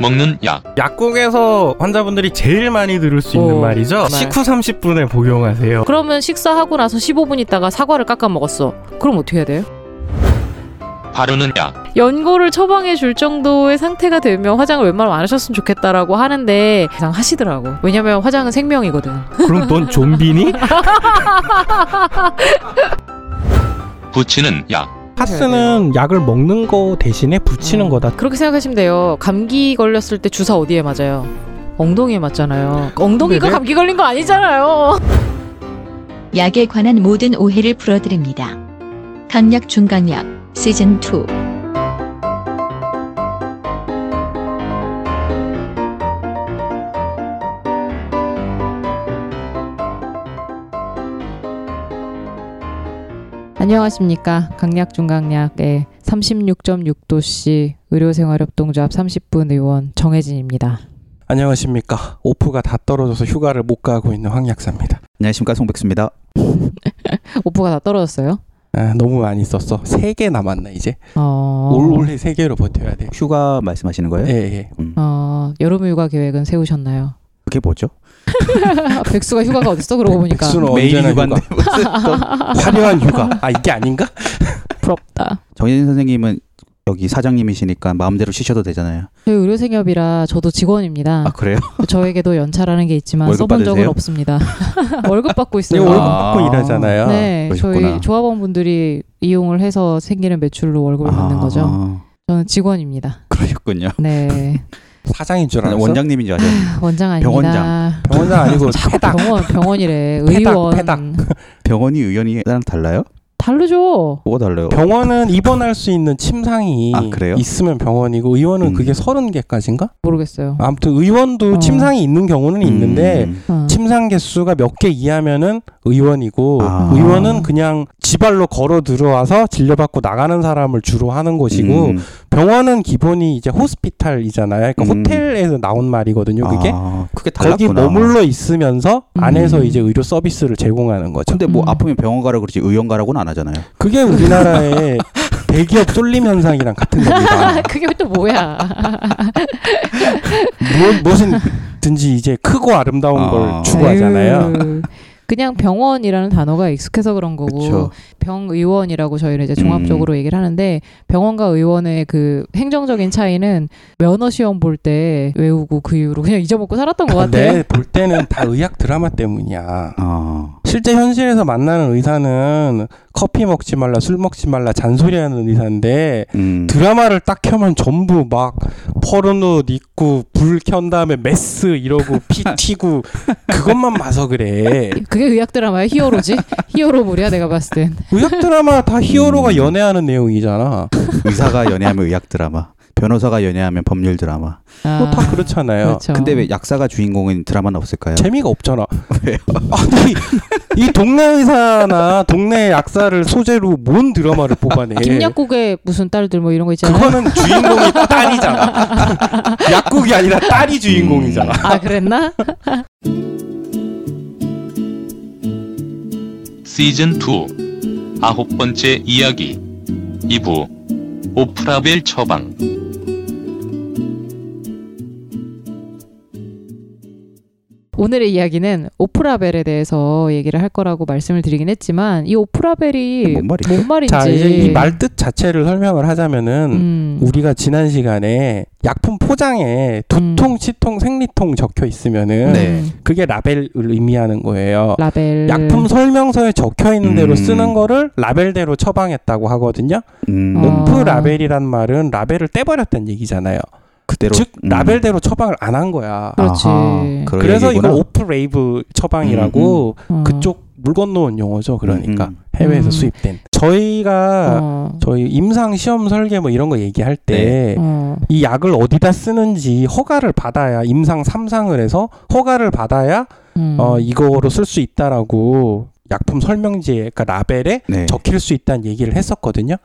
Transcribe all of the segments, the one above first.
먹는 약. 약국에서 환자분들이 제일 많이 들을 수 있는 오, 말이죠. 말. 식후 30분에 복용하세요. 그러면 식사하고 나서 15분 있다가 사과를 깎아 먹었어. 그럼 어떻게 해야 돼요? 바르는 약. 연고를 처방해 줄 정도의 상태가 되면 화장을 웬만하면 안 하셨으면 좋겠다라고 하는데 그냥 하시더라고. 왜냐면 화장은 생명이거든. 그럼 넌 좀비니? 붙이는 약. 파스는 약을 먹는 거 대신에 붙이는 음. 거다. 그렇게 생각하시면 돼요. 감기 걸렸을 때 주사 어디에 맞아요? 엉덩이에 맞잖아요. 엉덩이가 네네. 감기 걸린 거 아니잖아요. 약에 관한 모든 오해를 풀어드립니다. 강약 중강약 시즌 2 안녕하십니까. 강약 중강약의 36.6도씨 의료생활협동조합 30분 의원 정혜진입니다. 안녕하십니까. 오프가 다 떨어져서 휴가를 못 가고 있는 황약사입니다. 안녕하십니까 송백수입니다. 오프가 다 떨어졌어요? 아, 너무 많이 썼어. 세 개 남았나 이제. 어... 올 올해 세 개로 버텨야 돼. 휴가 말씀하시는 거예요? 예, 예. 음, 어, 여름 휴가 계획은 세우셨나요? 그게 뭐죠? 백수가 휴가가 어딨어 그러고 보니까 백수는 매일 휴가인데 휴가. 화려한 휴가. 아 이게 아닌가? 부럽다. 정혜진 선생님은 여기 사장님이시니까 마음대로 쉬셔도 되잖아요. 저희 의료생협이라 저도 직원입니다. 아 그래요? 저에게도 연차라는 게 있지만 써본 적은 받으세요? 없습니다. 월급 받고 있어요. 이거 월급 아. 받고 일하잖아요. 네, 그러셨구나. 저희 조합원 분들이 이용을 해서 생기는 매출로 월급을 받는 아, 거죠. 저는 직원입니다. 그러셨군요. 네, 사장인 줄 알았어. 원장님인 줄 아세요? 원장 아닙니다. 병원장. 병원장 아니고 자꾸 패닥. 병원 병원이래. 의원 패닥. 병원이 의원이랑 달라요? 다르죠. 뭐가 달라요? 병원은 입원할 수 있는 침상이 아, 그래요? 있으면 병원이고 의원은 음. 그게 서른 개까지인가? 모르겠어요. 아무튼 의원도 어. 침상이 있는 경우는 있는데 음, 어. 침상 개수가 몇 개 이하면은 의원이고 아. 의원은 그냥 지발로 걸어 들어와서 진료받고 나가는 사람을 주로 하는 곳이고 음, 병원은 기본이 이제 호스피탈이잖아요. 그러니까 음. 호텔에서 나온 말이거든요. 그게 아, 그게 거기 달랐구나. 머물러 있으면서 음. 안에서 이제 의료 서비스를 제공하는 거죠. 근데 뭐 음. 아프면 병원 가라 그러지 의원 가라고는 안 하잖아요. 그게 우리나라의 대기업 쏠림 현상이랑 같은 겁니다. 그게 또 뭐야? 무엇, 무엇이든지 이제 크고 아름다운 아. 걸 추구하잖아요. 아유, 그냥 병원이라는 단어가 익숙해서 그런 거고 그렇죠. 병의원이라고 저희는 이제 종합적으로 얘기를 하는데 병원과 의원의 그 행정적인 차이는 면허 시험 볼 때 외우고 그 이후로 그냥 잊어먹고 살았던 것 같아요. 근데 볼 때는 다 의학 드라마 때문이야. 아, 실제 현실에서 만나는 의사는 커피 먹지 말라, 술 먹지 말라 잔소리하는 의사인데 음, 드라마를 딱 켜면 전부 막 포르노 입고 불 켠 다음에 메스 이러고 피 튀고 그것만 봐서 그래. 그게 의학 드라마의 히어로지? 히어로물이야 내가 봤을 땐. 의학 드라마 다 히어로가 음. 연애하는 내용이잖아. 의사가 연애하면 의학 드라마, 변호사가 연애하면 법률 드라마. 아, 뭐다 그렇잖아요. 그렇죠. 근데 왜 약사가 주인공인 드라마는 없을까요? 재미가 없잖아. 왜요? 아니 이 동네 의사나 동네 약사를 소재로 뭔 드라마를 뽑아내? 김약국의 무슨 딸들 뭐 이런 거 있잖아요. 그거는 주인공이 딸이잖아. 약국이 아니라 딸이 주인공이잖아. 아 그랬나? 시즌 2 아홉 번째 이야기 2부 오프라벨 처방 오늘의 이야기는 오프라벨에 대해서 얘기를 할 거라고 말씀을 드리긴 했지만 이 오프라벨이 뭔 말이죠? 뭔 말인지 자 이제 이 말 뜻 자체를 설명을 하자면은 음, 우리가 지난 시간에 약품 포장에 두통, 음. 치통, 생리통 적혀 있으면은 네. 그게 라벨을 의미하는 거예요. 라벨 약품 설명서에 적혀 있는 대로 음. 쓰는 거를 라벨대로 처방했다고 하거든요. 음, 어. off label이란 말은 라벨을 떼버렸다는 얘기잖아요. 그대로 즉 음. 라벨대로 처방을 안 한 거야. 그렇지. 아하, 그래서 얘기구나. 이거 off label 처방이라고 어. 그쪽 물 건너온 용어죠. 그러니까 음, 해외에서 음. 수입된. 저희가 어. 저희 임상 시험 설계 뭐 이런 거 얘기할 때 어. 이 약을 어디다 쓰는지 허가를 받아야 임상 3상을 해서 허가를 받아야 음. 어 이거로 쓸 수 있다라고 약품 설명지에 그러니까 라벨에 네. 적힐 수 있다는 얘기를 했었거든요.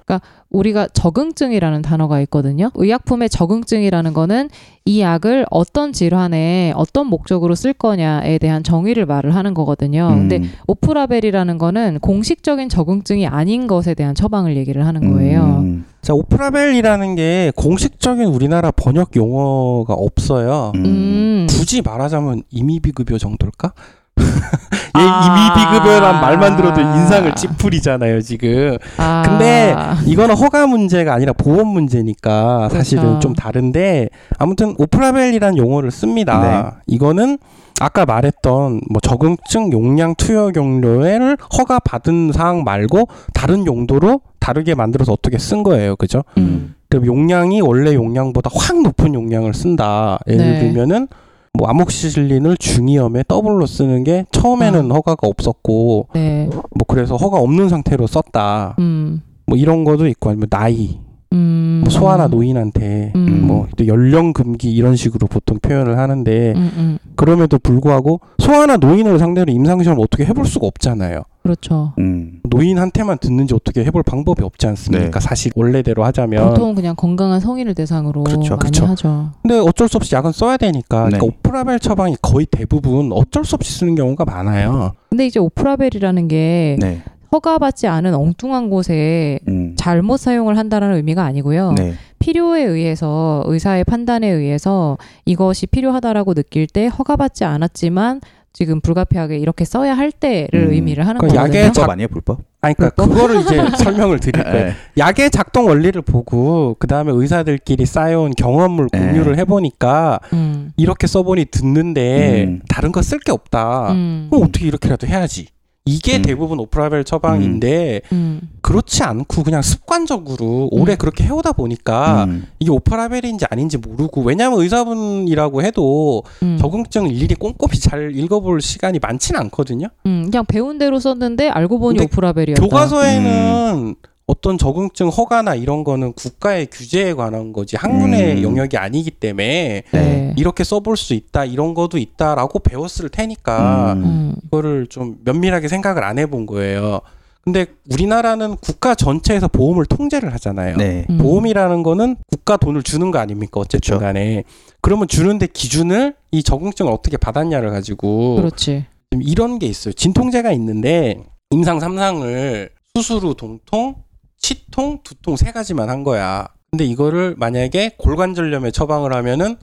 우리가 적응증이라는 단어가 있거든요. 의약품의 적응증이라는 거는 이 약을 어떤 질환에 어떤 목적으로 쓸 거냐에 대한 정의를 말을 하는 거거든요. 음. 근데 오프라벨이라는 거는 공식적인 적응증이 아닌 것에 대한 처방을 얘기를 하는 거예요. 음. 자, 오프라벨이라는 게 공식적인 우리나라 번역 용어가 없어요. 음. 음. 굳이 말하자면 임의비급여 정도일까? 얘 아. 임의비급여란 말만 들어도 인상을 찌푸리잖아요, 지금. 아. 근데 이거는 허가 문제가 아니라 보험 문제니까 사실은 그렇죠. 좀 다른데 아무튼 오프라벨이라는 용어를 씁니다. 이거는 아까 말했던 뭐 적응증 용량 투여 경로를 허가 받은 사항 말고 다른 용도로 다르게 만들어서 어떻게 쓴 거예요. 그죠? 음. 그럼 용량이 원래 용량보다 확 높은 용량을 쓴다. 예를 네. 들면은 뭐 아목시실린을 중이염에 더블로 쓰는 게 처음에는 아. 허가가 없었고 네. 뭐 그래서 허가 없는 상태로 썼다. 음. 뭐 이런 거도 있고 아니면 나이, 음. 뭐 소아나 노인한테 음. 뭐또 연령 금기 이런 식으로 보통 표현을 하는데 음, 음. 그럼에도 불구하고 소아나 노인을 상대로 임상 시험 어떻게 해볼 수가 없잖아요. 그렇죠. 음. 노인한테만 듣는지 어떻게 해볼 방법이 없지 않습니까? 네. 사실 원래대로 하자면 보통 그냥 건강한 성인을 대상으로 그렇죠, 많이 그렇죠. 하죠. 근데 어쩔 수 없이 약은 써야 되니까 네. 그러니까 오프라벨 처방이 거의 대부분 어쩔 수 없이 쓰는 경우가 많아요. 근데 이제 오프라벨이라는 게 네. 허가받지 않은 엉뚱한 곳에 음. 잘못 사용을 한다는 의미가 아니고요. 네. 필요에 의해서 의사의 판단에 의해서 이것이 필요하다라고 느낄 때 허가받지 않았지만 지금 불가피하게 이렇게 써야 할 때를 음. 의미를 하는 그러니까 거거든요. 약의 불법 자- 아니에요, 불법? 아니 그러니까 그거를 이제 설명을 드릴 거예요. 네. 약의 작동 원리를 보고 그 다음에 의사들끼리 쌓여온 경험을 네. 공유를 해 보니까 음. 이렇게 써 보니 듣는데 음. 다른 거 쓸 게 없다. 음. 그럼 어떻게 이렇게라도 해야지. 이게 음. 대부분 오프라벨 처방인데 음. 그렇지 않고 그냥 습관적으로 오래 음. 그렇게 해오다 보니까 음. 이게 오프라벨인지 아닌지 모르고 왜냐하면 의사분이라고 해도 음. 적응증 일일이 꼼꼼히 잘 읽어볼 시간이 많지는 않거든요. 음. 그냥 배운 대로 썼는데 알고 보니 오프라벨이었다. 교과서에는 어떤 적응증 허가나 이런 거는 국가의 규제에 관한 거지 학문의 음. 영역이 아니기 때문에 네. 이렇게 써볼 수 있다 이런 것도 있다라고 배웠을 테니까 음. 음. 이거를 좀 면밀하게 생각을 안 해본 거예요. 근데 우리나라는 국가 전체에서 보험을 통제를 하잖아요. 네. 음. 보험이라는 거는 국가 돈을 주는 거 아닙니까? 어쨌든. 간에. 그러면 주는데 기준을 이 적응증을 어떻게 받았냐를 가지고 그렇지. 이런 게 있어요. 진통제가 있는데 임상 3상을 수술 후 동통, 치통, 두통 세 가지만 한 거야. 근데 이거를 만약에 골관절염에 처방을 하면은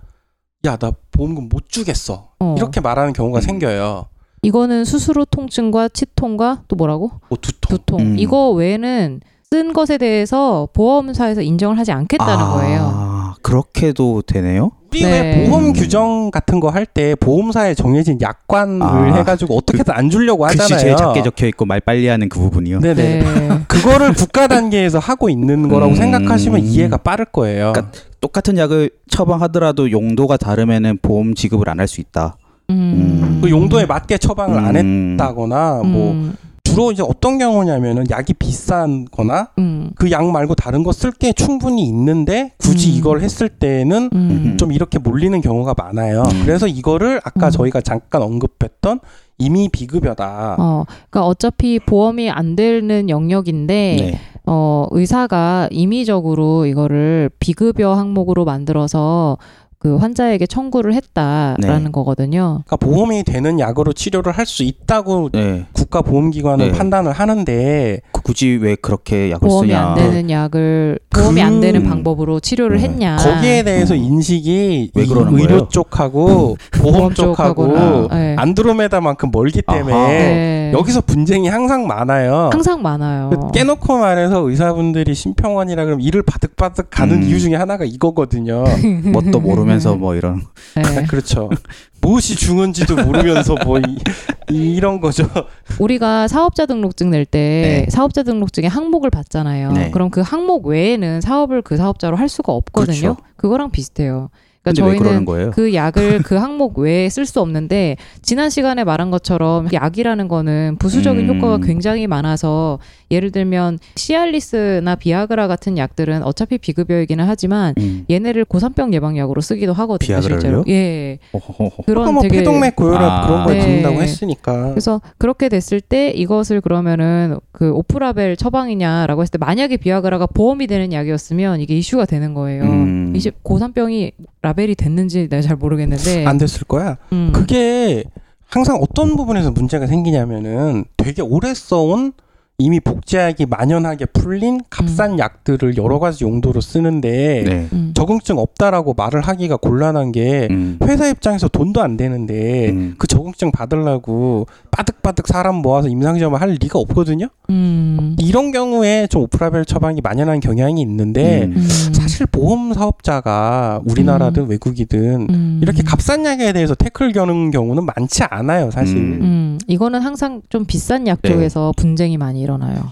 야, 나 보험금 못 주겠어. 어. 이렇게 말하는 경우가 음. 생겨요. 이거는 수술 후 통증과 치통과 또 뭐라고? 뭐 두통. 두통. 음. 이거 외에는 쓴 것에 대해서 보험사에서 인정을 하지 않겠다는 아, 거예요. 그렇게도 되네요? 우리 네. 왜 보험 음. 규정 같은 거 할 때 보험사에 정해진 약관을 아, 해가지고 어떻게든 안 주려고 글씨 하잖아요. 제일 작게 적혀 있고 말 빨리 하는 그 부분이요. 네네. 네. 그거를 국가 단계에서 하고 있는 거라고 음. 생각하시면 이해가 빠를 거예요. 그러니까 똑같은 약을 처방하더라도 용도가 다르면은 보험 지급을 안 할 수 있다. 음. 그 용도에 맞게 처방을 안 음. 했다거나 뭐 음. 주로 이제 어떤 경우냐면은 약이 비싼 거나 음. 그약 말고 다른 거 쓸 게 충분히 있는데 굳이 음. 이걸 했을 때는 음. 좀 이렇게 몰리는 경우가 많아요. 음. 그래서 이거를 아까 음. 저희가 잠깐 언급했던 이미 비급여다. 어, 그러니까 어차피 보험이 안 되는 영역인데 네. 어, 의사가 임의적으로 이거를 비급여 항목으로 만들어서 그 환자에게 청구를 했다라는 네. 거거든요. 그러니까 보험이 되는 약으로 치료를 할 수 있다고 네. 국가 보험기관은 네. 판단을 하는데 그 굳이 왜 그렇게 약을 보험이 쓰냐? 안 되는 약을 보험이 안 그- 되는 방법으로 치료를 네. 했냐. 거기에 대해서 어. 인식이 왜이 그러는 의료 거예요? 쪽하고 보험 쪽하고 네. 안드로메다만큼 멀기 때문에. 네. 여기서 분쟁이 항상 많아요. 항상 많아요. 그 깨놓고 말해서 의사분들이 심평원이라 그러면 이를 바득바득 가는 음. 이유 중에 하나가 이거거든요. 뭣도 모르면 서 뭐 이런. 네. 그렇죠. 무엇이 중요한지도 모르면서 뭐 이, 이런 거죠. 우리가 사업자 등록증 낼때 네. 사업자 등록증에 항목을 받잖아요. 네. 그럼 그 항목 외에는 사업을 그 사업자로 할 수가 없거든요. 그렇죠. 그거랑 비슷해요. 그러니까 저희는 그러는 거예요? 그 약을 그 항목 외에 쓸 수 없는데 지난 시간에 말한 것처럼 약이라는 거는 부수적인 음. 효과가 굉장히 많아서 예를 들면 시알리스나 비아그라 같은 약들은 어차피 비급여이기는 하지만 음. 얘네를 고산병 예방약으로 쓰기도 하거든요. 비아그라를요? 실제로. 예. 어허허허. 그런 뭐 되게 폐동맥 고혈압 아. 그런 걸 네. 듣는다고 했으니까. 그래서 그렇게 됐을 때 이것을 그러면은 그 오프라벨 처방이냐라고 했을 때 만약에 비아그라가 보험이 되는 약이었으면 이게 이슈가 되는 거예요. 음. 이제 고산병이 라벨이 됐는지 내가 잘 모르겠는데 안 됐을 거야. 음. 그게 항상 어떤 부분에서 문제가 생기냐면은 되게 오래 써온 이미 복제약이 만연하게 풀린 값싼 약들을 여러 가지 용도로 쓰는데 네. 음. 적응증 없다라고 말을 하기가 곤란한 게 음. 회사 입장에서 돈도 안 되는데 음. 그 적응증 받으려고 빠득빠득 사람 모아서 임상시험을 할 리가 없거든요. 음. 이런 경우에 좀 오프라벨 처방이 만연한 경향이 있는데 음. 음. 사실 보험 사업자가 우리나라든 외국이든 음. 이렇게 값싼 약에 대해서 태클 겨는 경우는 많지 않아요, 사실. 음. 음, 이거는 항상 좀 비싼 약 네. 쪽에서 분쟁이 많이 일어나요.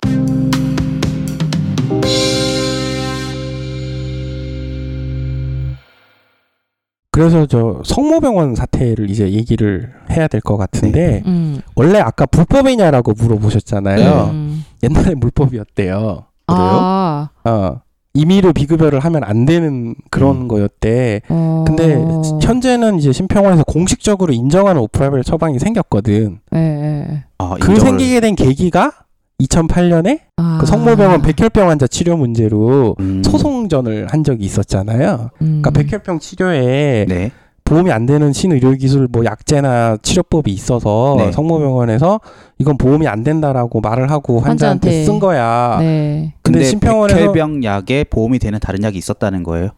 그래서 저 성모병원 사태를 이제 얘기를 해야 될 것 같은데 음. 원래 아까 불법이냐라고 물어보셨잖아요. 음. 옛날에 물법이었대요. 아. 어. 임의로 비급여를 하면 안 되는 그런 음. 거였대. 어. 근데 현재는 이제 심평원에서 공식적으로 인정하는 오프라벨 처방이 생겼거든. 예, 예. 아, 그 인정을- 생기게 된 계기가 2008년에 아. 그 성모병원 백혈병 환자 치료 문제로 음. 소송전을 한 적이 있었잖아요. 음. 그러니까 백혈병 치료에 네. 보험이 안 되는 신의료 기술 뭐 약제나 치료법이 있어서 네. 성모병원에서 이건 보험이 안 된다라고 말을 하고 환자한테, 환자한테. 쓴 거야. 네. 근데, 근데 심평원에서 백혈병 약에 보험이 되는 다른 약이 있었다는 거예요.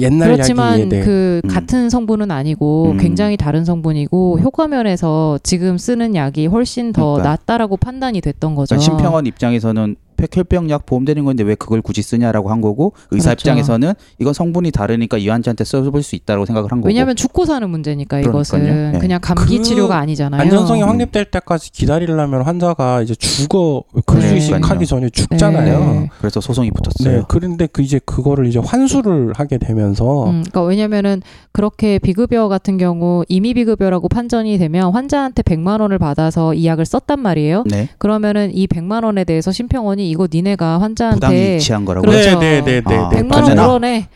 옛날 그렇지만. 그 음. 같은 성분은 아니고 음. 굉장히 다른 성분이고 효과 면에서 지금 쓰는 약이 훨씬 더 그러니까. 낫다라고 판단이 됐던 거죠. 그러니까 심평원 입장에서는 백혈병 약 보험되는 건데 왜 그걸 굳이 쓰냐라고 한 거고 의사 그렇죠. 입장에서는 이건 성분이 다르니까 이 환자한테 써볼 수 있다고 생각을 한 거고. 왜냐하면 죽고 사는 문제니까 이것은 그러니까요. 네. 그냥 감기 그 치료가 아니잖아요. 안전성이 음. 확립될 때까지 기다리려면 환자가 이제 죽어 근수이식 그러니까요. 하기 전에 죽잖아요. 네. 그래서 소송이 네. 붙었어요. 그런데 그 이제 그거를 이제 환수를 하게 되면서 음, 그러니까 왜냐면은 그렇게 비급여 같은 경우 임의 비급여라고 판정이 되면 환자한테 100만 원을 받아서 이 약을 썼단 말이에요. 네. 그러면 이 100만 원에 대해서 심평원이 이거 니네가 환자한테 이치한 거라고. 그렇죠. 네, 네, 네, 네, 아, 네. 100만 원. 물어내.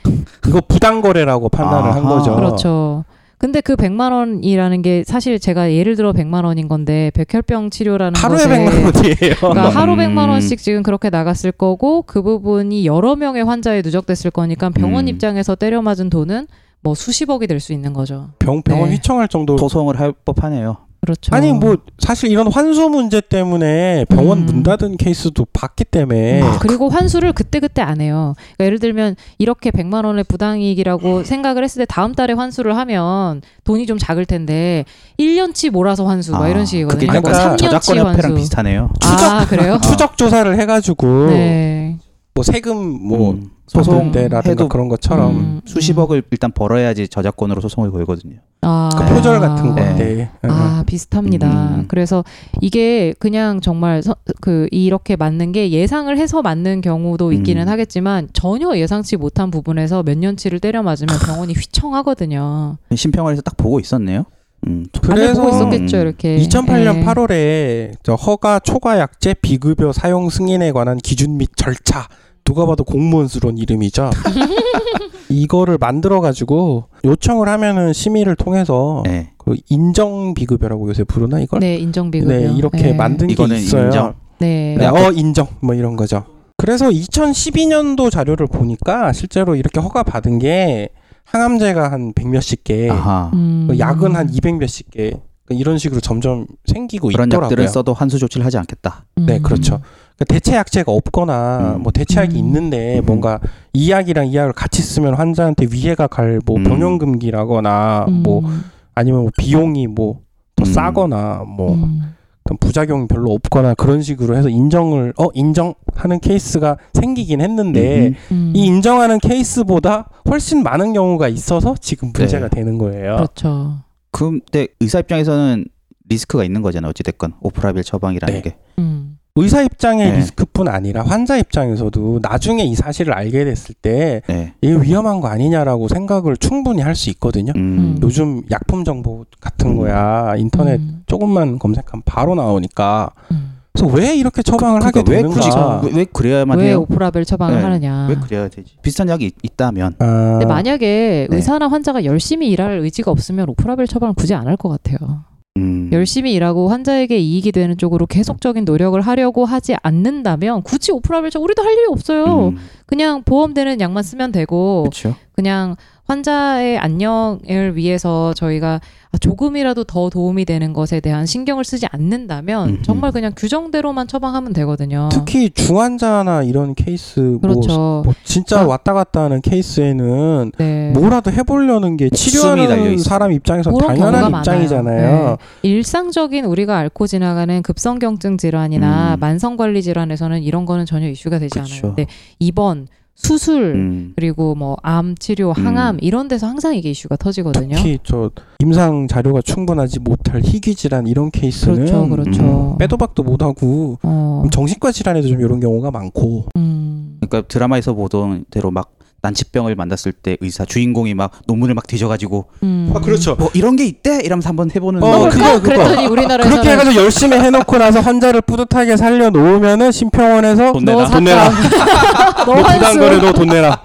이거 부당 거래라고 판단을 한 아하. 거죠. 그렇죠. 근데 그 100만 원이라는 게 사실 제가 예를 들어 100만 원인 건데 백혈병 치료라는 하루에 것에 100만 원이에요. 그러니까 하루 음. 100만 원씩 지금 그렇게 나갔을 거고 그 부분이 여러 명의 환자에 누적됐을 거니까 병원 음. 입장에서 때려 맞은 돈은 뭐 수십억이 될 수 있는 거죠. 병, 병원 네. 휘청할 정도로 소송을 할 법하네요. 그렇죠. 아니 뭐 사실 이런 환수 문제 때문에 병원 음. 문 닫은 케이스도 봤기 때문에 아, 그리고 환수를 그때 그때 안 해요. 그러니까 예를 들면 이렇게 100만 원의 부당이익이라고 생각을 했을 때 다음 달에 환수를 하면 돈이 좀 작을 텐데 1년치 몰아서 환수 막 이런 식이거든요. 그게 약간 그러니까 뭐 3년치 저작권 협회랑. 비슷하네요. 아, 그래요? 추적 조사를 해가지고 네. 뭐 세금 뭐 음, 소송 음. 때라든가 해도 그런 것처럼 음, 수십억을 일단 벌어야지 저작권으로 소송을 걸거든요. 아. 그 표절 같은 네. 건데 아, 비슷합니다. 음. 그래서 이게 그냥 정말 서, 그 이렇게 맞는 게 예상을 해서 맞는 경우도 있기는 음. 하겠지만 전혀 예상치 못한 부분에서 몇 년치를 때려 맞으면 병원이 휘청하거든요. 심평원에서 딱 보고 있었네요. 음. 안에 그래서 보고 있었겠죠, 음. 이렇게. 2008년 예. 8월에 저 허가 초과 약제 비급여 사용 승인에 관한 기준 및 절차 누가 봐도 공무원스러운 이름이죠. 이거를 만들어 가지고 요청을 하면은 심의를 통해서 네. 그 인정 비급여라고 요새 부르나 이걸? 네, 인정 비급여. 네, 이렇게 네. 만든 게 있어요. 인정. 네. 네, 어 인정 뭐 이런 거죠. 그래서 2012년도 자료를 보니까 실제로 이렇게 허가 받은 게 항암제가 한 100몇십 개, 아하. 음. 그 약은 한 200몇십 개 그러니까 이런 식으로 점점 생기고 그런 있더라고요. 약들을 써도 환수 조치를 하지 않겠다. 네, 음. 그렇죠. 그러니까 대체 약제가 없거나 음. 뭐 대체약이 음. 있는데 음. 뭔가 이 약이랑 이 약을 같이 쓰면 환자한테 위해가 갈뭐 음. 병용금기라거나 음. 뭐 아니면 뭐 비용이 뭐더 음. 싸거나 뭐 음. 부작용이 별로 없거나 그런 식으로 해서 인정을 어 인정하는 케이스가 생기긴 했는데 음. 음. 이 인정하는 케이스보다 훨씬 많은 경우가 있어서 지금 문제가 네. 되는 거예요. 그렇죠. 근데 의사 입장에서는 리스크가 있는 거잖아요. 어찌 됐건 오프라빌 처방이라는 네. 게. 음. 의사 입장의 네. 리스크뿐 아니라 환자 입장에서도 나중에 이 사실을 알게 됐을 때 네. 이게 위험한 거 아니냐라고 생각을 충분히 할 수 있거든요. 음. 요즘 약품 정보 같은 거야 인터넷 음. 조금만 검색하면 바로 나오니까 음. 그래서 왜 이렇게 처방을 하게 그러니까 왜 되는가? 굳이 왜, 왜 그래야만 왜 해요? 오프라벨 처방을 네. 하느냐. 왜 그래야 되지? 비슷한 약이 있- 있다면 아, 근데 만약에 네. 의사나 환자가 열심히 일할 의지가 없으면 오프라벨 처방을 굳이 안 할 것 같아요. 음. 열심히 일하고 환자에게 이익이 되는 쪽으로 계속적인 노력을 하려고 하지 않는다면 굳이 오프라벨 처방 우리도 할 일이 없어요. 음. 그냥 보험되는 약만 쓰면 되고 그렇죠. 그냥 환자의 안녕을 위해서 저희가 조금이라도 더 도움이 되는 것에 대한 신경을 쓰지 않는다면 음. 정말 그냥 규정대로만 처방하면 되거든요. 특히 중환자나 이런 케이스 뭐, 그렇죠. 뭐 진짜 아. 왔다 갔다 하는 케이스에는 네. 뭐라도 해보려는 게 달려 치료하는. 사람 입장에서 당연한 입장이잖아요. 네. 일상적인 우리가 앓고 지나가는 급성경증 질환이나 음. 만성관리 질환에서는 이런 거는 전혀 이슈가 되지 그쵸. 않아요. 근데 입원, 수술 음. 그리고 뭐 암 치료, 항암 음. 이런 데서 항상 이게 이슈가 터지거든요. 특히 저 임상 자료가 충분하지 못할 희귀 질환 이런 케이스는 그렇죠, 그렇죠. 음, 빼도 박도 못 하고 어, 정신과 질환에도 좀 이런 경우가 많고 음, 그러니까 드라마에서 보던 대로 막 난치병을 만났을 때 의사 주인공이 막 논문을 막 뒤져가지고 음. 뭐 이런 게 있대 이러면서 한번 해보는 어, 거. 그거, 그거. 그랬더니 그렇게 해가지고 열심히 해놓고 나서 환자를 뿌듯하게 살려 놓으면은 심평원에서 돈너 내라. 사- 돈 내라 너너 환수 부담거래 너돈 내라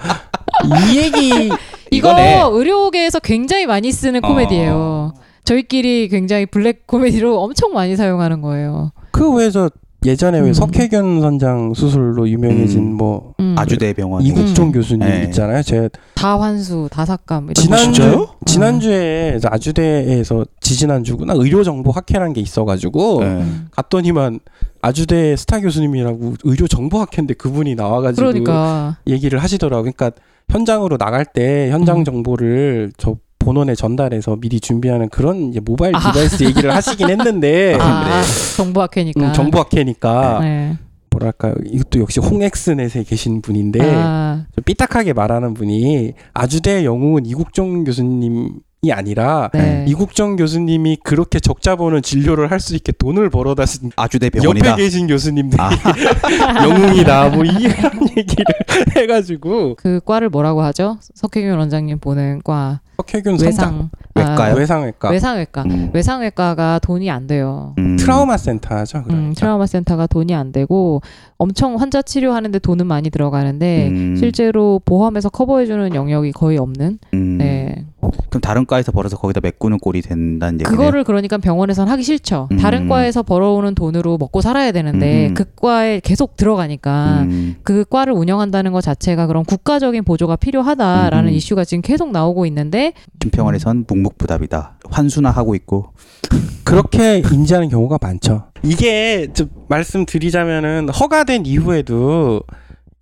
이 얘기 이거 이거네. 의료계에서 굉장히 많이 쓰는 코미디예요. 저희끼리 굉장히 블랙 코미디로 엄청 많이 사용하는 거예요. 그 왜 저 예전에 왜 음. 석회균 선장 수술로 유명해진 음. 뭐 음. 아주대 병원. 이국종 음. 교수님 네. 있잖아요. 제가 다 환수, 다 삭감. 이런 지난주 거. 진짜요? 지난주에 저 아주대에서 지지난주구나 의료 정보 학회라는 게 있어가지고 네. 음. 갔더니만 아주대 스타 교수님이라고 의료 정보 학회인데 그분이 나와가지고 그러니까 얘기를 하시더라고 요. 그러니까 현장으로 나갈 때 현장 음. 정보를 저 본원에 전달해서 미리 준비하는 그런 이제 모바일 아. device 얘기를 하시긴 했는데 아, 정보학회니까. 음, 정보 학회니까 네. 뭐랄까 이것도 역시 홍엑스넷에 계신 분인데 아, 좀 삐딱하게 말하는 분이 아주대 영웅은 이국종 교수님이 아니라 네. 이국정 교수님이 그렇게 적자 보는 진료를 할 수 있게 돈을 벌어다 쓴 아주대 병원이다. 옆에 계신 교수님들이 아. 영웅이다 뭐 이런 얘기를 해가지고 그 과를 뭐라고 하죠? 석혜균 원장님 보는 과 석혜균 외상 외과요? 아, 외상외과 외상외과. 음. 외상외과가 돈이 안 돼요. 음. 트라우마 센터죠. 그러니까. 음, 트라우마 센터가 돈이 안 되고 엄청 환자 치료하는데 돈은 많이 들어가는데 음. 실제로 보험에서 커버해주는 영역이 거의 없는. 음. 네. 그럼 다른 과에서 벌어서 거기다 메꾸는 꼴이 된다는 얘기네요. 그거를 그러니까 병원에선 하기 싫죠. 음. 다른 과에서 벌어오는 돈으로 먹고 살아야 되는데 음. 그 과에 계속 들어가니까 음. 그 과를 운영한다는 것 자체가 그런 국가적인 보조가 필요하다라는 음. 이슈가 지금 계속 나오고 있는데 심평원에선 묵묵부답이다. 환수나 하고 있고. 그렇게 인지하는 경우가 많죠. 이게 좀 말씀드리자면은 허가된 이후에도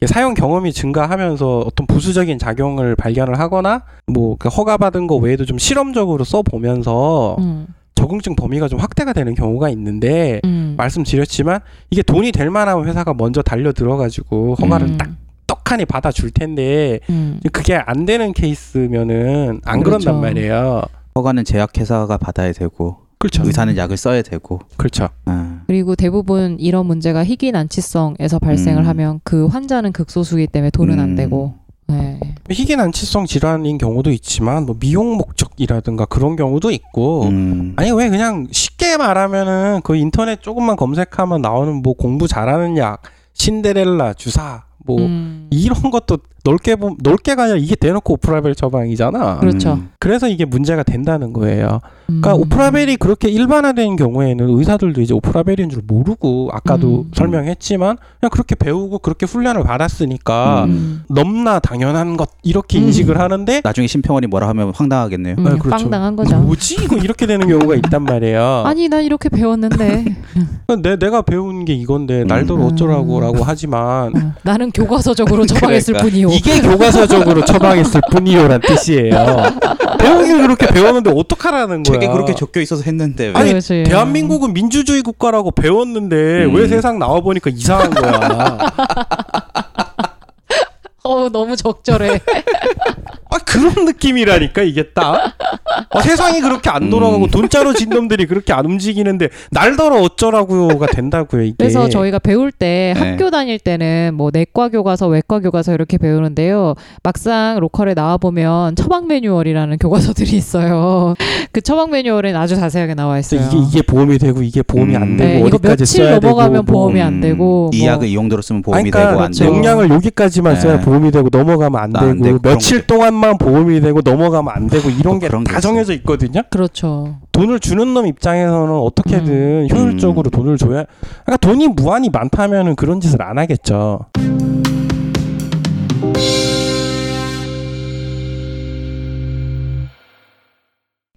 사용 경험이 증가하면서 어떤 부수적인 작용을 발견을 하거나 뭐그 허가받은 거 외에도 좀 실험적으로 써보면서 음, 적응증 범위가 좀 확대가 되는 경우가 있는데 음. 말씀드렸지만 이게 돈이 될 만한 회사가 먼저 달려 들어가지고 허가를 음, 딱 떡하니 받아줄 텐데 음. 그게 안 되는 케이스면은 안 그렇죠. 그런단 말이에요. 허가는 제약회사가 받아야 되고 그렇죠. 의사는 약을 써야 되고. 그렇죠. 아. 그리고 대부분 이런 문제가 희귀 난치성에서 발생을 음. 하면 그 환자는 극소수이기 때문에 돈은 안 음. 되고. 네. 희귀 난치성 질환인 경우도 있지만 뭐 미용 목적이라든가 그런 경우도 있고 음. 아니 왜 그냥 쉽게 말하면은 그 인터넷 조금만 검색하면 나오는 뭐 공부 잘하는 약 신데렐라 주사 뭐 음. 이런 것도 넓게 보 넓게가 아니라 이게 대놓고 오프라벨 처방이잖아. 그렇죠. 음. 그래서 이게 문제가 된다는 거예요. 음. 그러니까 오프라벨이 그렇게 일반화된 경우에는 의사들도 이제 오프라벨인 줄 모르고 아까도 음. 설명했지만 그냥 그렇게 배우고 그렇게 훈련을 받았으니까 음. 넘나 당연한 것 이렇게 음. 인식을 하는데 나중에 심평원이 뭐라 하면 황당하겠네요. 음, 네, 그렇죠. 빵당한 거죠. 뭐지 이거 이렇게 되는 경우가 있단 말이에요. 아니 난 이렇게 배웠는데 내 내가 배운 게 이건데 날도 음. 어쩌라고라고 하지만 어, 나는 교과서적으로 처방했을 그러니까. 뿐이요. 이게 교과서적으로 처방했을 뿐이요란 뜻이에요. 배우길 그렇게 배웠는데 어떡하라는 거야. 책에 그렇게 적혀 있어서 했는데 왜? 아니, 그렇지. 대한민국은 민주주의 국가라고 배웠는데 음. 왜 세상 나와 보니까 이상한 거야. 어 너무 적절해. 아 그런 느낌이라니까 이게 딱 어, 세상이 그렇게 안 돌아가고 음. 돈자로 진 놈들이 그렇게 안 움직이는데 날더러 어쩌라고요가 된다고요 이게. 그래서 저희가 배울 때 네. 학교 다닐 때는 뭐 내과 교과서, 외과 교과서 이렇게 배우는데요. 막상 로컬에 나와 보면 처방 매뉴얼이라는 교과서들이 있어요. 그 처방 매뉴얼에는 아주 자세하게 나와 있어요. 이게 이게 보험이 되고 이게 보험이 안 음. 되고 네, 이거 어디까지 며칠 써야 넘어가면 되고 뭐. 보험이 안 되고 이뭐 약을 이 정도로 쓰면 보험이 그러니까 되고 안 그렇죠. 되고. 용량을 여기까지만 써야 네. 보험이 되고 넘어가면 안안 되고 되고 그런 며칠 게. 동안 만 보험이 되고 넘어가면 안 되고 이런 또게 다. 정해져 있거든요. 그렇죠. 돈을 주는 놈 입장에서는 어떻게든 음. 효율적으로 돈을 줘야 그러니까 돈이 무한히 많다면은 그런 짓을 안 하겠죠.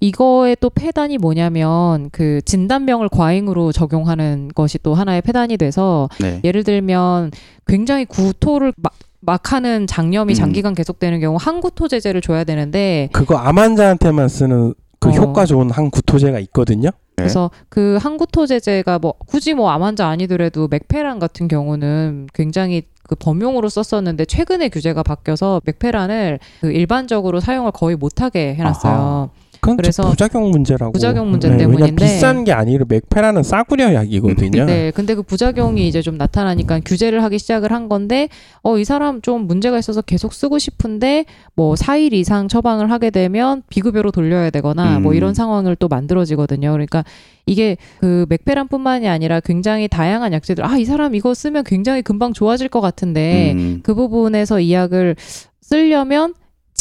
이거의 또 폐단이 뭐냐면 그 진단명을 과잉으로 적용하는 것이 또 하나의 폐단이 돼서 네. 예를 들면 굉장히 구토를 막, 막 하는 장염이 음. 장기간 계속되는 경우 항구토 제제를 줘야 되는데 그거 암 환자한테만 쓰는 그 어. 효과 좋은 항구토제가 있거든요. 그래서 그 항구토 제제가 뭐 굳이 뭐 암 환자 아니더라도 맥페란 같은 경우는 굉장히 그 범용으로 썼었는데 최근에 규제가 바뀌어서 맥페란을 그 일반적으로 사용을 거의 못하게 해놨어요. 아하. 그건 그래서 부작용 문제라고. 부작용 문제 왜냐면 때문인데. 비싼 게 아니라 맥페라는 싸구려 약이거든요. 네, 근데 그 부작용이 이제 좀 나타나니까 규제를 하기 시작을 한 건데, 어, 이 사람 좀 문제가 있어서 계속 쓰고 싶은데, 뭐, 4일 이상 처방을 하게 되면 비급여로 돌려야 되거나, 뭐 음. 이런 상황을 또 만들어지거든요. 그러니까 이게 그 맥페란뿐만이 아니라 굉장히 다양한 약제들, 아, 이 사람 이거 쓰면 굉장히 금방 좋아질 것 같은데, 음. 그 부분에서 이 약을 쓰려면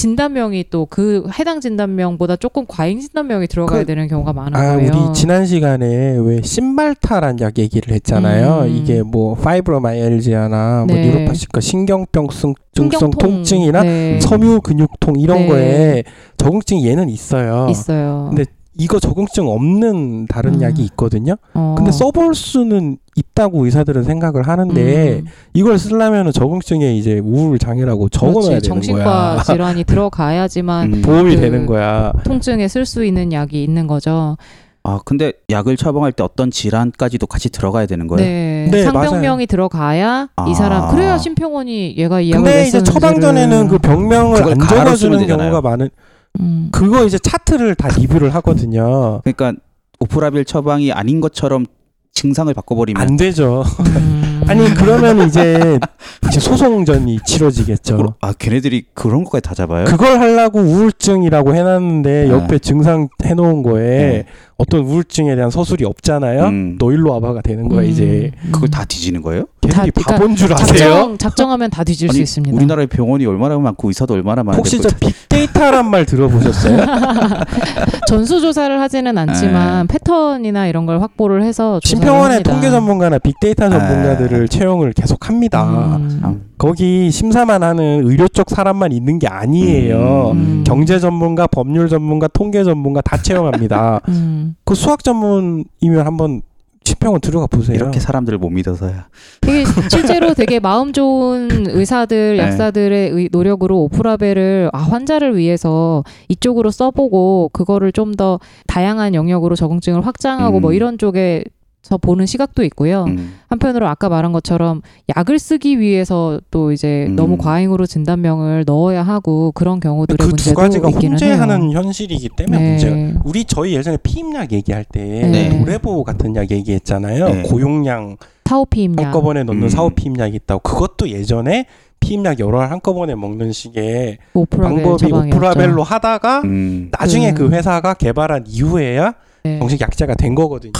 진단명이 또 그 해당 진단명보다 조금 과잉 진단명이 들어가야 그- 되는 경우가 아, 거예요. 우리 지난 시간에 왜 신발타란 약 얘기를 했잖아요. 음. 이게 뭐 파이브로마이알지아나 뭐 네. 뉴로파시카 신경병성 증성. 통증이나 네. 섬유 근육통 이런 네. 거에 적응증이 얘는 있어요. 있어요. 근데 이거 적응증 없는 다른 음. 약이 있거든요. 어. 근데 써볼 수는 있다고 의사들은 생각을 하는데 음. 이걸 쓰려면 적응증에 이제 우울 장애라고 적어놔야 그렇지. 되는 정신과 거야. 질환이 들어가야지만 음. 보험이 그- 되는 거야. 통증에 쓸 수 있는 약이 있는 거죠. 아 근데 약을 처방할 때 어떤 질환까지도 같이 들어가야 되는 거예요? 네. 네, 상병명이 들어가야 이 아. 사람 그래야 심평원이 얘가 이 약을 근데 왜 이제 처방 전에는 그 병명을 안 적어주는. 경우가 많은. 음. 그거 이제 차트를 다 리뷰를 하거든요. 그러니까 오프라빌 처방이 아닌 것처럼 증상을 바꿔버리면 안 되죠. 음. 아니 그러면 이제 이제 소송전이 치러지겠죠. 그러- 아 걔네들이 그런 것까지 다 잡아요? 그걸 하려고 우울증이라고 해놨는데 네. 옆에 증상 해놓은 거에 네. 어떤 우울증에 대한 서술이 없잖아요. 음. 너 일로 와봐가 되는 거야 음. 이제. 그걸 다 뒤지는 거예요? 걔들이 다- 바본 줄 아세요? 작정 작정하면 다 뒤질 수 아니, 있습니다. 우리나라에 병원이 얼마나 많고 의사도 얼마나 많은데 혹시 뭐- 저 빅데이터란 말 들어보셨어요? 전수 조사를 하지는 않지만 패턴이나 이런 걸 확보를 해서 합니다. 통계 전문가나 빅데이터 전문가들을 채용을 계속 합니다. 음. 참. 거기 심사만 하는 의료 쪽 사람만 있는 게 아니에요. 음. 경제 전문가, 법률 전문가, 통계 전문가 다 채용합니다. 음. 그 수학 전문이면 한번 심평원 들어가 보세요. 이렇게 사람들을 못 믿어서야. 이게 실제로 되게 마음 좋은 의사들, 네. 약사들의 의- 노력으로 오프라벨을 아, 환자를 위해서 이쪽으로 써보고 그거를 좀 더 다양한 영역으로 적응증을 확장하고 음. 뭐 이런 쪽에 서 보는 시각도 있고요. 음. 한편으로 아까 말한 것처럼 약을 쓰기 위해서 또 이제 음. 너무 과잉으로 진단명을 넣어야 하고 그런 경우들의 그두 문제도 가지가 있기는 혼재하는 해요. 현실이기 때문에 네. 문제가. 우리 저희 예전에 피임약 얘기할 때 네. 노레보 같은 약 얘기했잖아요. 네. 고용량 타오피임약. 한꺼번에 넣는 음. 사후 피임약이 있다고. 그것도 예전에 피임약 여러 알 한꺼번에 먹는 식의 오프라벨 방법이 처방이었죠. 오프라벨로 하다가 음. 나중에 음. 그 회사가 개발한 이후에야 네. 정식 약제가 된 거거든요.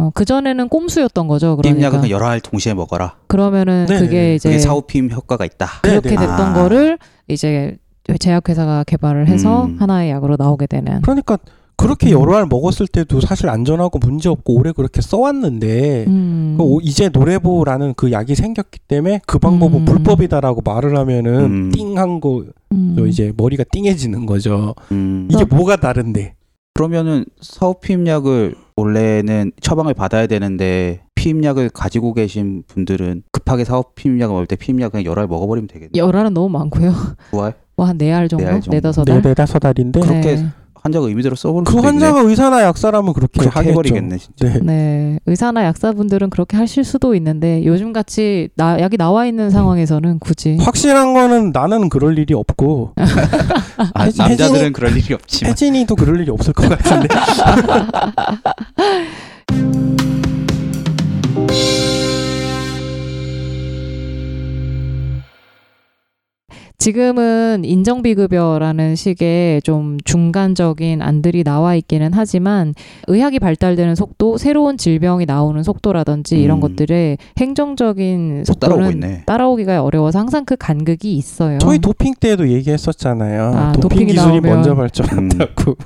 어, 그 전에는 꼼수였던 거죠. 그러니까 삐임약은 여러 알 동시에 먹어라. 그러면은 네, 그게 네. 이제 그게 사후피임 효과가 있다. 그렇게 네, 네. 됐던 아. 거를 이제 제약회사가 개발을 해서 음. 하나의 약으로 나오게 되는. 그러니까 그렇게 음. 여러 알 먹었을 때도 사실 안전하고 문제 없고 오래 그렇게 써왔는데 음. 그 오- 이제 노레보라는 그 약이 생겼기 때문에 그 방법은 음. 불법이다라고 말을 하면은 음. 띵한 거 음. 저 이제 머리가 띵해지는 거죠. 음. 이게 뭐가 다른데? 그러면은 사후피임약을 원래는 처방을 받아야 되는데 피임약을 가지고 계신 분들은 급하게 사후피임약을 먹을 때 피임약 그냥 여러 알 먹어버리면 되겠네. 열알은 너무 많고요. 두 알? 뭐 한 네 알 정도, 네 알 정도. 네다섯 네, 알. 네 다섯 알인데 그렇게 네. 환자가 의미대로 써버릴 그 수도 환자가 의사나 약사라면 그렇게 그렇게 하겠죠. 해버리겠네. 진짜. 네. 네, 의사나 약사분들은 그렇게 하실 수도 있는데 요즘 같이 나, 약이 나와 있는 상황에서는 굳이 확실한 거는 나는 그럴 일이 없고 아, 혜진- 남자들은 그럴 일이 없지만 혜진이도 그럴 일이 없을 것 같은데. 지금은 인정비급여라는 식의 좀 중간적인 안들이 나와 있기는 하지만 의학이 발달되는 속도, 새로운 질병이 나오는 속도라든지 이런 음. 것들의 행정적인 속도는 있네. 따라오기 가 어려워서 항상 그 간극이 있어요. 저희 도핑 때도 얘기했었잖아요. 아, 도핑 기술이 나오면- 먼저 발전한다고.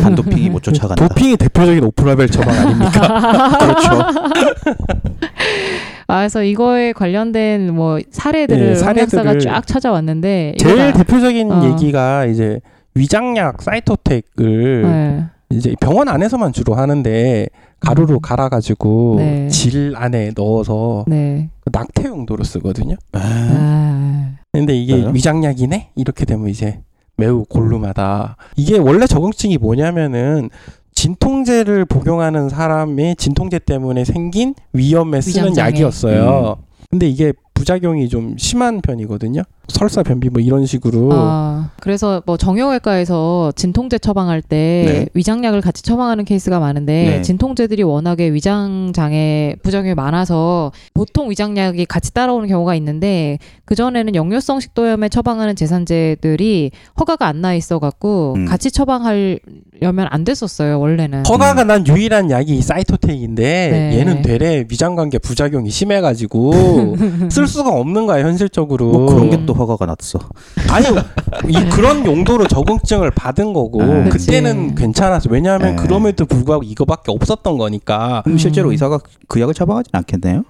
반도핑이 못 쫓아간다. 도핑이 대표적인 오프라벨 처방 아닙니까? 그렇죠. 아, 그래서 이거에 관련된 뭐 사례들을 네, 사례들을 쫙 찾아왔는데 제일 이거가- 대표적인 어. 얘기가 이제 위장약 사이토텍을 네. 이제 병원 안에서만 주로 하는데 가루로 음. 갈아가지고 네. 질 안에 넣어서 네. 낙태 용도로 쓰거든요. 아, 아, 근데 이게 그래요? 위장약이네 이렇게 되면 이제 매우 골룸하다. 이게 원래 적응증이 뭐냐면은 진통제를 복용하는 사람의 진통제 때문에 생긴 위험에 쓰는 위장장애. 약이었어요. 근데 이게 부작용이 좀 심한 편이거든요. 설사 변비 뭐 이런 식으로 아, 그래서 뭐 정형외과에서 진통제 처방할 때 네. 위장약을 같이 처방하는 케이스가 많은데 네. 진통제들이 워낙에 위장 장애 부작용이 많아서 보통 위장약이 같이 따라오는 경우가 있는데 그 전에는 역류성 식도염에 처방하는 제산제들이 허가가 안 나 있어 갖고 음. 같이 처방하려면 안 됐었어요 원래는. 허가가 난 유일한 약이 사이토텍인데 네. 얘는 되레 위장관계 부작용이 심해가지고 쓸 수가 없는 거야 현실적으로. 뭐 그런 게 또 허가가 났어. 아니 이 그런 용도로 적응증을 받은 거고 아, 그때는. 괜찮았어. 왜냐하면 네. 그럼에도 불구하고 이거밖에 없었던 거니까. 그럼 실제로 음. 의사가 그 약을 처방하진 않겠네요.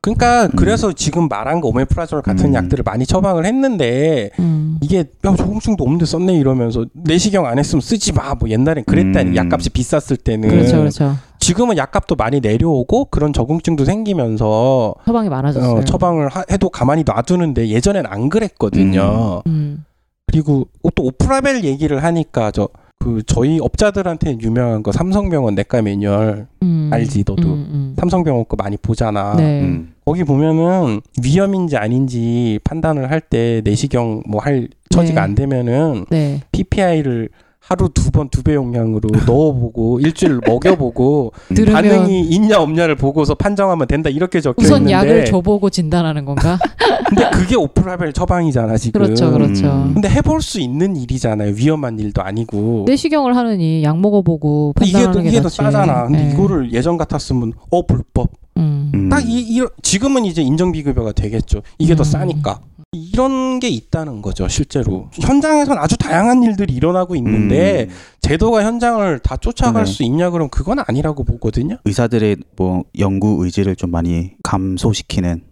그러니까 음. 그래서 지금 말한 거 오메프라졸 같은 음. 약들을 많이 처방을 했는데 음. 이게 야 적응증도 없는데 썼네 이러면서 내시경 안 했으면 쓰지 마. 뭐 옛날엔 그랬다니 음. 약값이 비쌌을 때는. 그렇죠, 그렇죠. 지금은 약값도 많이 내려오고 그런 적응증도 생기면서 처방이 많아졌어요. 어, 처방을 하- 해도 가만히 놔두는데 예전엔 안 그랬거든요. 음. 그리고 또 오프라벨 얘기를 하니까 저 그 저희 업자들한테 유명한 거 삼성병원 내과 매뉴얼 음. 알지, 너도? 음, 음. 삼성병원 거 많이 보잖아. 네. 음. 거기 보면은 위험인지 아닌지 판단을 할 때 내시경 뭐 할 처지가 네. 안 되면은 네. PPI를 하루 두 번 두 배 용량으로 넣어보고 일주일 먹여보고 음. 반응이 있냐 없냐를 보고서 판정하면 된다 이렇게 적혀 우선 있는데 약을 줘보고 진단하는 건가? 근데 그게 오프라벨 처방이잖아 지금. 그렇죠, 그렇죠. 음. 근데 해볼 수 있는 일이잖아요. 위험한 일도 아니고. 내시경을 하느니 약 먹어보고 더, 판단하는 게 이게 더. 싸잖아. 근데 네. 이거를 예전 같았으면 어 불법. 음. 음. 딱 이, 이 지금은 이제 인정비급여가 되겠죠. 이게 더 음. 싸니까. 이런 게 있다는 거죠, 실제로. 현장에선 아주 다양한 일들이 일어나고 있는데 음. 제도가 현장을 다 쫓아갈 네. 수 있냐 그럼 그건 아니라고 보거든요. 의사들의 뭐 연구 의지를 좀 많이 감소시키는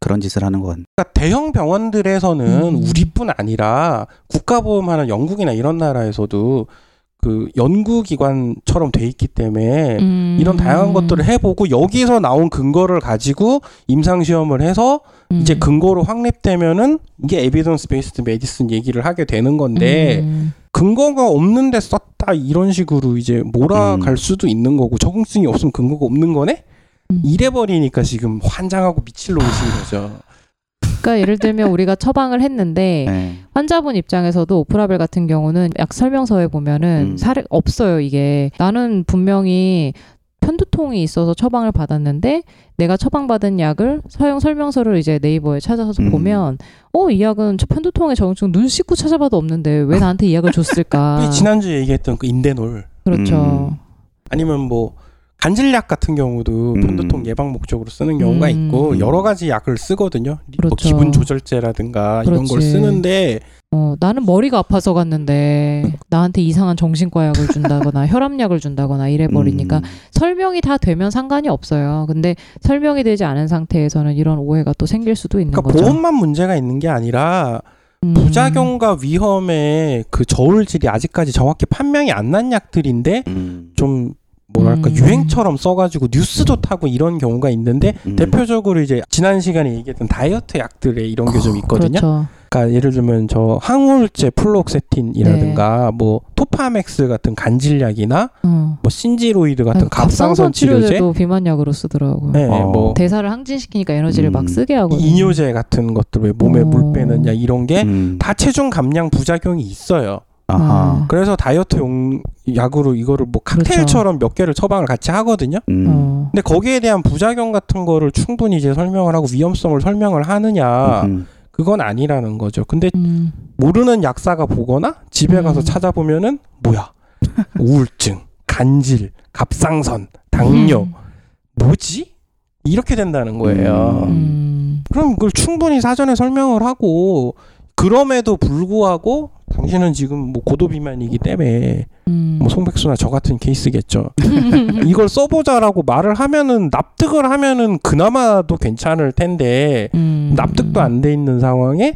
그런 짓을 하는 것 같네. 그러니까 대형 병원들에서는 음. 우리뿐 아니라 국가보험하는 영국이나 이런 나라에서도 그 연구기관처럼 돼 있기 때문에 음. 이런 다양한 것들을 해보고 여기서 나온 근거를 가지고 임상 시험을 해서 음. 이제 근거로 확립되면은 이게 evidence based medicine 얘기를 하게 되는 건데 음. 근거가 없는데 썼다 이런 식으로 이제 몰아갈 음. 수도 있는 거고 적응증이 없으면 근거가 없는 거네 음. 이래 버리니까 지금 환장하고 미칠 노릇인 거죠. 그러니까 예를 들면 우리가 처방을 했는데 네. 환자분 입장에서도 off label 같은 경우는 약 설명서에 보면은 음. 사례 없어요 이게 나는 분명히 편두통이 있어서 처방을 받았는데 내가 처방받은 약을 사용 설명서를 이제 네이버에 찾아서 음. 보면 어 이 약은 저 편두통에 적응증 눈 씻고 찾아봐도 없는데 왜 나한테 이 약을 줬을까 우리 지난주에 얘기했던 그 인데놀 그렇죠 음. 아니면 뭐 간질약 같은 경우도 음. 편두통 예방 목적으로 쓰는 경우가 음. 있고 여러 가지 약을 쓰거든요. 뭐 그렇죠. 기분 조절제라든가 이런 걸 그렇지. 쓰는데 어, 나는 머리가 아파서 갔는데 나한테 이상한 정신과 약을 준다거나 혈압약을 준다거나 이래 버리니까 음. 설명이 다 되면 상관이 없어요. 근데 설명이 되지 않은 상태에서는 이런 오해가 또 생길 수도 있는 그러니까 거죠. 보험만 문제가 있는 게 아니라 음. 부작용과 위험의 그 저울질이 아직까지 정확히 판명이 안 난 약들인데 음. 좀 뭐랄까 음. 유행처럼 써가지고 뉴스도 타고 이런 경우가 있는데 음. 대표적으로 이제 지난 시간에 얘기했던 다이어트 약들에 이런 게 좀 있거든요. 그렇죠. 그러니까 예를 들면 저 항우울제 플록세틴이라든가 뭐 토파맥스 같은 간질약이나 어. 뭐 신지로이드 같은 아니, 갑상선 치료제, 치료제도 비만약으로 쓰더라고요. 네, 어. 뭐 대사를 항진시키니까 에너지를 음. 막 쓰게 하거든요. 이뇨제 같은 것들 왜 몸에 어. 물 빼는 약 이런 게다 음. 체중 감량 부작용이 있어요. 아하. 아. 그래서 다이어트용 약으로 이거를 뭐 칵테일처럼 몇 개를 처방을 같이 하거든요. 음. 어. 근데 거기에 대한 부작용 같은 거를 충분히 이제 설명을 하고 위험성을 설명을 하느냐 음. 그건 아니라는 거죠. 근데 음. 모르는 약사가 보거나 집에 가서 음. 찾아보면은 뭐야 우울증, 간질, 갑상선, 당뇨 음. 뭐지? 이렇게 된다는 거예요. 음. 그럼 그걸 충분히 사전에 설명을 하고 그럼에도 불구하고 당신은 지금 뭐 고도 비만이기 때문에 음. 뭐 송백수나 저 같은 케이스겠죠. 이걸 써보자라고 말을 하면은 납득을 하면은 그나마도 괜찮을 텐데 음. 납득도 안 돼 있는 상황에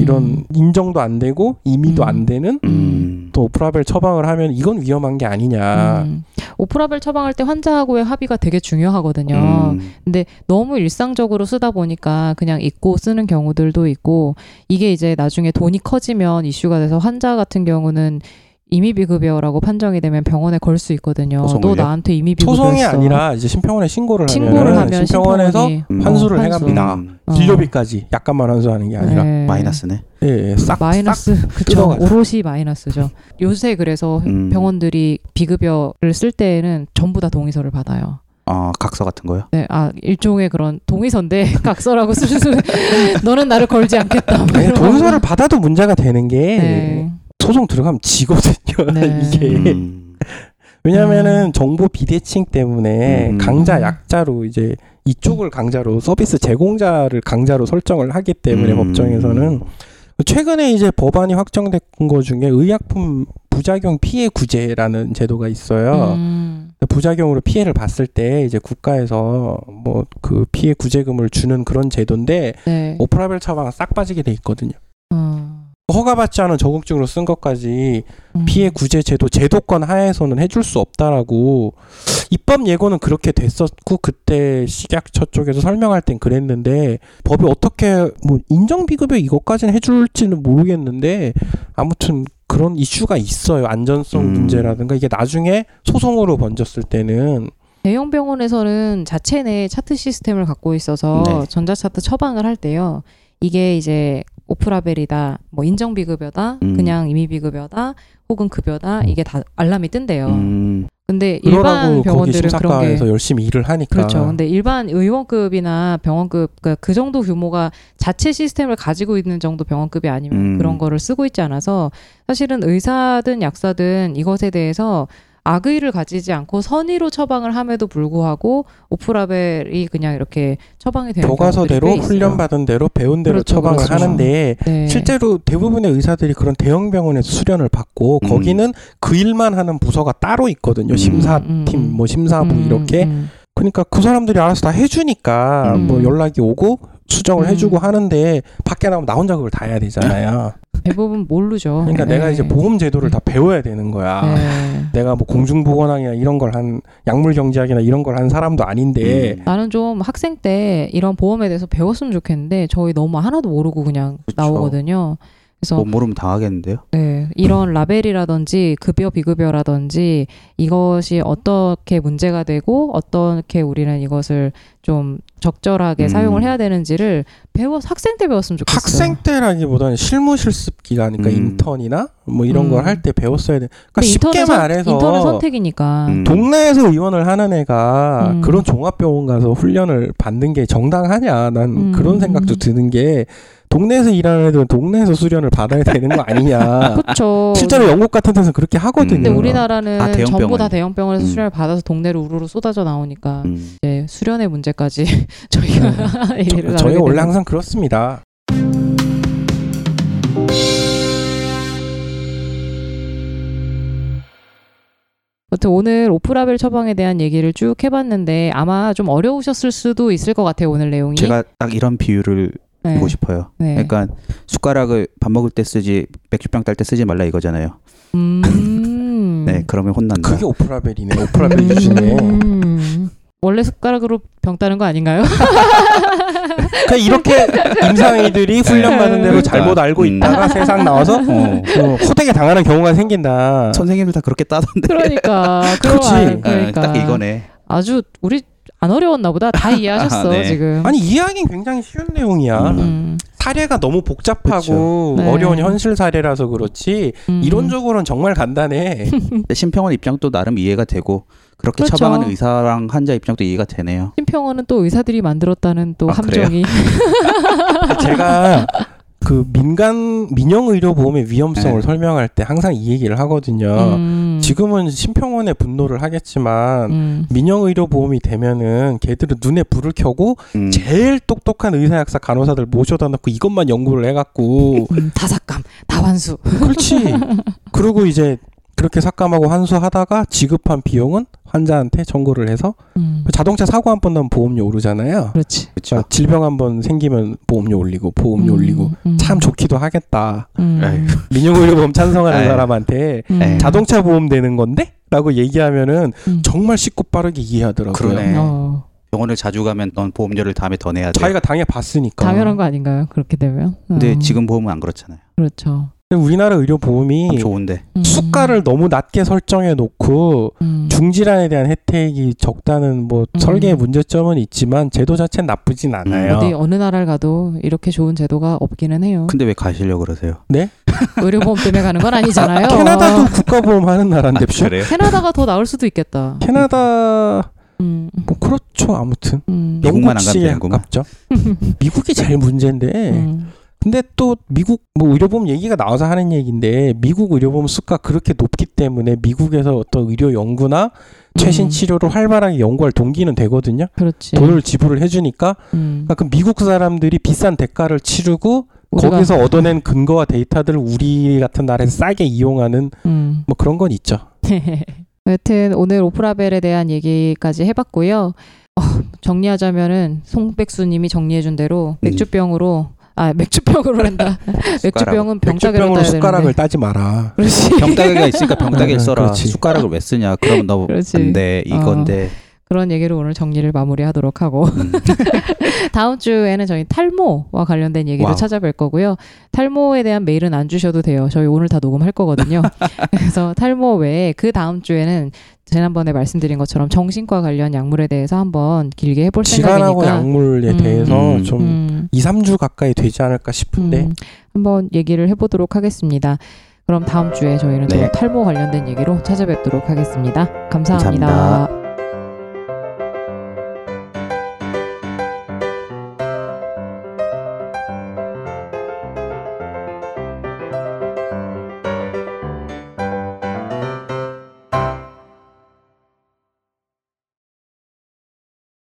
이런 음. 인정도 안 되고 임의도 음. 안 되는 음. 또 오프라벨 처방을 하면 이건 위험한 게 아니냐. 음. 오프라벨 처방할 때 환자하고의 합의가 되게 중요하거든요. 음. 근데 너무 일상적으로 쓰다 보니까 그냥 잊고 쓰는 경우들도 있고 이게 이제 나중에 돈이 커지면 이슈가 돼서 환자 같은 경우는 임의비급여라고 판정이 되면 병원에 걸 수 있거든요. 소송을요? 너 나한테 임의비급여 소송이 아니라 이제 심평원에 신고를 신고를 하면 심평원에서 심평원이 음. 환수를 어, 해갑니다. 음. 어. 진료비까지 약간만 환수하는 게 아니라 네. 마이너스네. 예, 예, 싹 마이너스 그쵸 뜯어가죠. 오롯이 마이너스죠. 요새 그래서 음. 병원들이 비급여를 쓸 때에는 전부 다 동의서를 받아요. 어, 각서 같은 거요? 네, 아 일종의 그런 동의서인데 각서라고 쓸 수. 너는 나를 걸지 않겠다. 뭐싹 동의서를 받아도 문제가 되는 게 네. 소송 들어가면 지거든요. 네. 이게 음. 왜냐하면은 정보 비대칭 때문에 음. 강자 약자로 이제 이쪽을 강자로 서비스 제공자를 강자로 설정을 하기 때문에 음. 법정에서는 최근에 이제 법안이 확정된 거 중에 의약품 부작용 피해 구제라는 제도가 있어요. 음. 부작용으로 피해를 봤을 때 이제 국가에서 뭐 그 피해 구제금을 주는 그런 제도인데 네. 오프라벨 처방 싹 빠지게 돼 있거든요. 어. 허가받지 않은 저공증으로 쓴 것까지 음. 피해 구제 제도 제도권 하에서는 해줄 수 없다라고 입법 예고는 그렇게 됐었고 그때 식약처 쪽에서 설명할 땐 그랬는데 법이 어떻게 뭐 인정 비급여 이것까지는 해줄지는 모르겠는데 아무튼 그런 이슈가 있어요 안전성 음. 문제라든가 이게 나중에 소송으로 번졌을 때는 대형 병원에서는 자체 내 차트 시스템을 갖고 있어서 네. 전자차트 처방을 할 때요. 이게 이제 오프라벨이다, 뭐 인정비급여다, 음. 그냥 임의비급여다, 혹은 급여다 이게 다 알람이 뜬대요. 음. 근데 일반 병원들은 그런 게 열심히 일을 하니까 그렇죠. 근데 일반 의원급이나 병원급 그러니까 그 정도 규모가 자체 시스템을 가지고 있는 정도 병원급이 아니면 음. 그런 거를 쓰고 있지 않아서 사실은 의사든 약사든 이것에 대해서 악의를 가지지 않고 선의로 처방을 함에도 불구하고 오프라벨이 그냥 이렇게 처방이 되는 교과서대로. 훈련받은 대로 배운 대로 그렇죠, 처방을 그렇죠. 하는데 네. 실제로 대부분의 의사들이 그런 대형 병원에서 수련을 받고 음. 거기는 그 일만 하는 부서가 따로 있거든요. 음. 심사팀, 음, 음. 뭐 심사부 음, 이렇게. 음. 그러니까 그 사람들이 알아서 다 해주니까 음. 뭐 연락이 오고 수정을 음. 해주고 하는데 밖에 나오면 나 혼자 그걸 다 해야 되잖아요. 대부분 모르죠. 그러니까 네. 내가 이제 보험 제도를 다 배워야 되는 거야. 네. 내가 뭐 공중보건학이나 이런 걸 한 약물 경제학이나 이런 걸 한 사람도 아닌데 음. 나는 좀 학생 때 이런 보험에 대해서 배웠으면 좋겠는데 저희 너무 하나도 모르고 그냥 그쵸. 나오거든요. 그래서 뭐 모르면 당하겠는데요? 네, 이런 라벨이라든지 급여 비급여라든지 이것이 어떻게 문제가 되고 어떻게 우리는 이것을 좀 적절하게 음. 사용을 해야 되는지를 배워 학생 때 배웠으면 좋겠어요. 학생 때라기보다는 실무 실습 기간, 그러니까 음. 인턴이나 뭐 이런 음. 걸할 때 배웠어야 돼. 그러니까 쉽게 선- 말해서 인턴은 선택이니까. 음. 동네에서 의원을 하는 애가 음. 그런 종합병원 가서 훈련을 받는 게 정당하냐 난 음. 그런 생각도 드는 게 동네에서 일하는 애들은 동네에서 수련을 받아야 되는 거 아니냐 그렇죠. 실제로 영국 같은 데서 그렇게 하거든요 근데 우리나라는 아, 대형 전부 병원. 다 대형 병원에서 음. 수련을 받아서 동네로 우르르 쏟아져 나오니까 음. 이제 수련의 문제까지 저희가 얘기를 저, 저희가 나누게 원래 항상 그렇습니다 아무튼 오늘 오프라벨 처방에 대한 얘기를 쭉 해봤는데 아마 좀 어려우셨을 수도 있을 것 같아요 오늘 내용이. 제가 딱 이런 비유를 네. 드리고 싶어요. 네. 그러니까 숟가락을 밥 먹을 때 쓰지 맥주병 딸 때 쓰지 말라 이거잖아요. 음. 네, 그러면 혼난다. 그게 오프라벨이네 오프라벨 유지네 음. 원래 숟가락으로 병 따는 거 아닌가요? 그러니까 이렇게 임상의들이 훈련 받은 대로 그러니까. 잘못 알고 음. 있다가 세상 나와서 어. 어, 호되게 당하는 경우가 생긴다. 선생님들 다 그렇게 따던데. 그러니까 그렇지. 어, 그러니까 딱 이거네. 아주 우리 안 어려웠나 보다. 다 이해하셨어 아, 네. 지금. 아니 이해하기는 굉장히 쉬운 내용이야. 음. 음, 사례가 너무 복잡하고. 네. 어려운 현실 사례라서 그렇지 음. 이론적으로는 정말 간단해. 심평원 입장도 나름 이해가 되고 그렇게 그렇죠. 처방하는 의사랑 환자 입장도 이해가 되네요. 심평원은 또 의사들이 만들었다는 또 아, 함정이 제가 그 민간 민영 의료 보험의 위험성을 네. 설명할 때 항상 이 얘기를 하거든요. 음, 지금은 심평원의 분노를 하겠지만 음, 민영 의료 보험이 되면은 걔들은 눈에 불을 켜고 음. 제일 똑똑한 의사 약사 간호사들 모셔다 놓고 이것만 연구를 해갖고 음, 다삭감, 다환수. 그렇지. 그리고 이제 그렇게 삭감하고 환수하다가 지급한 비용은 환자한테 청구를 해서 음, 자동차 사고 한 번 나면 보험료 오르잖아요. 그렇지. 그렇죠. 자, 질병 한 번 생기면 보험료 올리고 보험료 음, 올리고 음, 참 좋기도 하겠다. 음. 민영의료보험 찬성하는 에휴. 사람한테 음, 에이. 자동차 보험 되는 건데? 라고 얘기하면은 음. 정말 쉽고 빠르게 이해하더라고요. 그러네. 어, 병원을 자주 가면 넌 보험료를 다음에 더 내야 돼. 자기가 당해 봤으니까. 당연한 거 아닌가요? 그렇게 되면. 근데 음, 지금 보험은 안 그렇잖아요. 그렇죠. 우리나라 의료 보험이 참 좋은데. 음, 수가를 너무 낮게 설정해 놓고 음, 중질환에 대한 혜택이 적다는 뭐 음. 설계의 문제점은 있지만 제도 자체는 나쁘진 않아요. 어디 어느 나라를 가도 이렇게 좋은 제도가 없기는 해요. 근데 왜 가시려고 그러세요? 의료보험 때문에 가는 건 아니잖아요. 캐나다도 국가보험 하는 나라인데 죠 그래요? 캐나다가 더 나을 수도 있겠다. 캐나다 음, 뭐 그렇죠 아무튼 음, 미국만 안 가면 되는구만. 미국이 제일 문제인데 음, 근데 또 미국 뭐 의료보험 얘기가 나와서 하는 얘기인데 미국 의료보험 수가 그렇게 높기 때문에 미국에서 어떤 의료 연구나 최신 음. 치료를 활발하게 연구할 동기는 되거든요. 그렇지. 돈을 지불을 해주니까 음, 그러니까 그 미국 사람들이 비싼 대가를 치르고 거기서 얻어낸 근거와 데이터들을 우리 같은 나라에서 싸게 이용하는 음. 뭐 그런 건 있죠. 여튼 오늘 오프라벨에 대한 얘기까지 해봤고요. 어, 정리하자면은 송백수님이 정리해준 대로 음. 맥주병으로 아 맥주병으로 한다. 맥주병은 병따개로 따야 숟가락을. 따지 마라. 그렇지. 병따개가 있으니까 병따개를 아, 써라. 숟가락을 왜 쓰냐? 그러면 너 그렇지. 안 돼. 이건데. 그런 얘기로 오늘 정리를 마무리하도록 하고 음. 다음 주에는 저희 탈모와 관련된 얘기를 와우. 찾아뵐 거고요. 탈모에 대한 메일은 안 주셔도 돼요. 저희 오늘 다 녹음할 거거든요. 그래서 탈모 외에 그 다음 주에는 지난번에 말씀드린 것처럼 정신과 관련 약물에 대해서 한번 길게 해볼 질환하고 생각이니까 약물에 음. 대해서 음. 좀 음, 2, 3주 가까이 되지 않을까 싶은데 음, 한번 얘기를 해보도록 하겠습니다. 그럼 다음 주에 저희는 네. 또 탈모 관련된 얘기로 찾아뵙도록 하겠습니다 감사합니다. 감사합니다.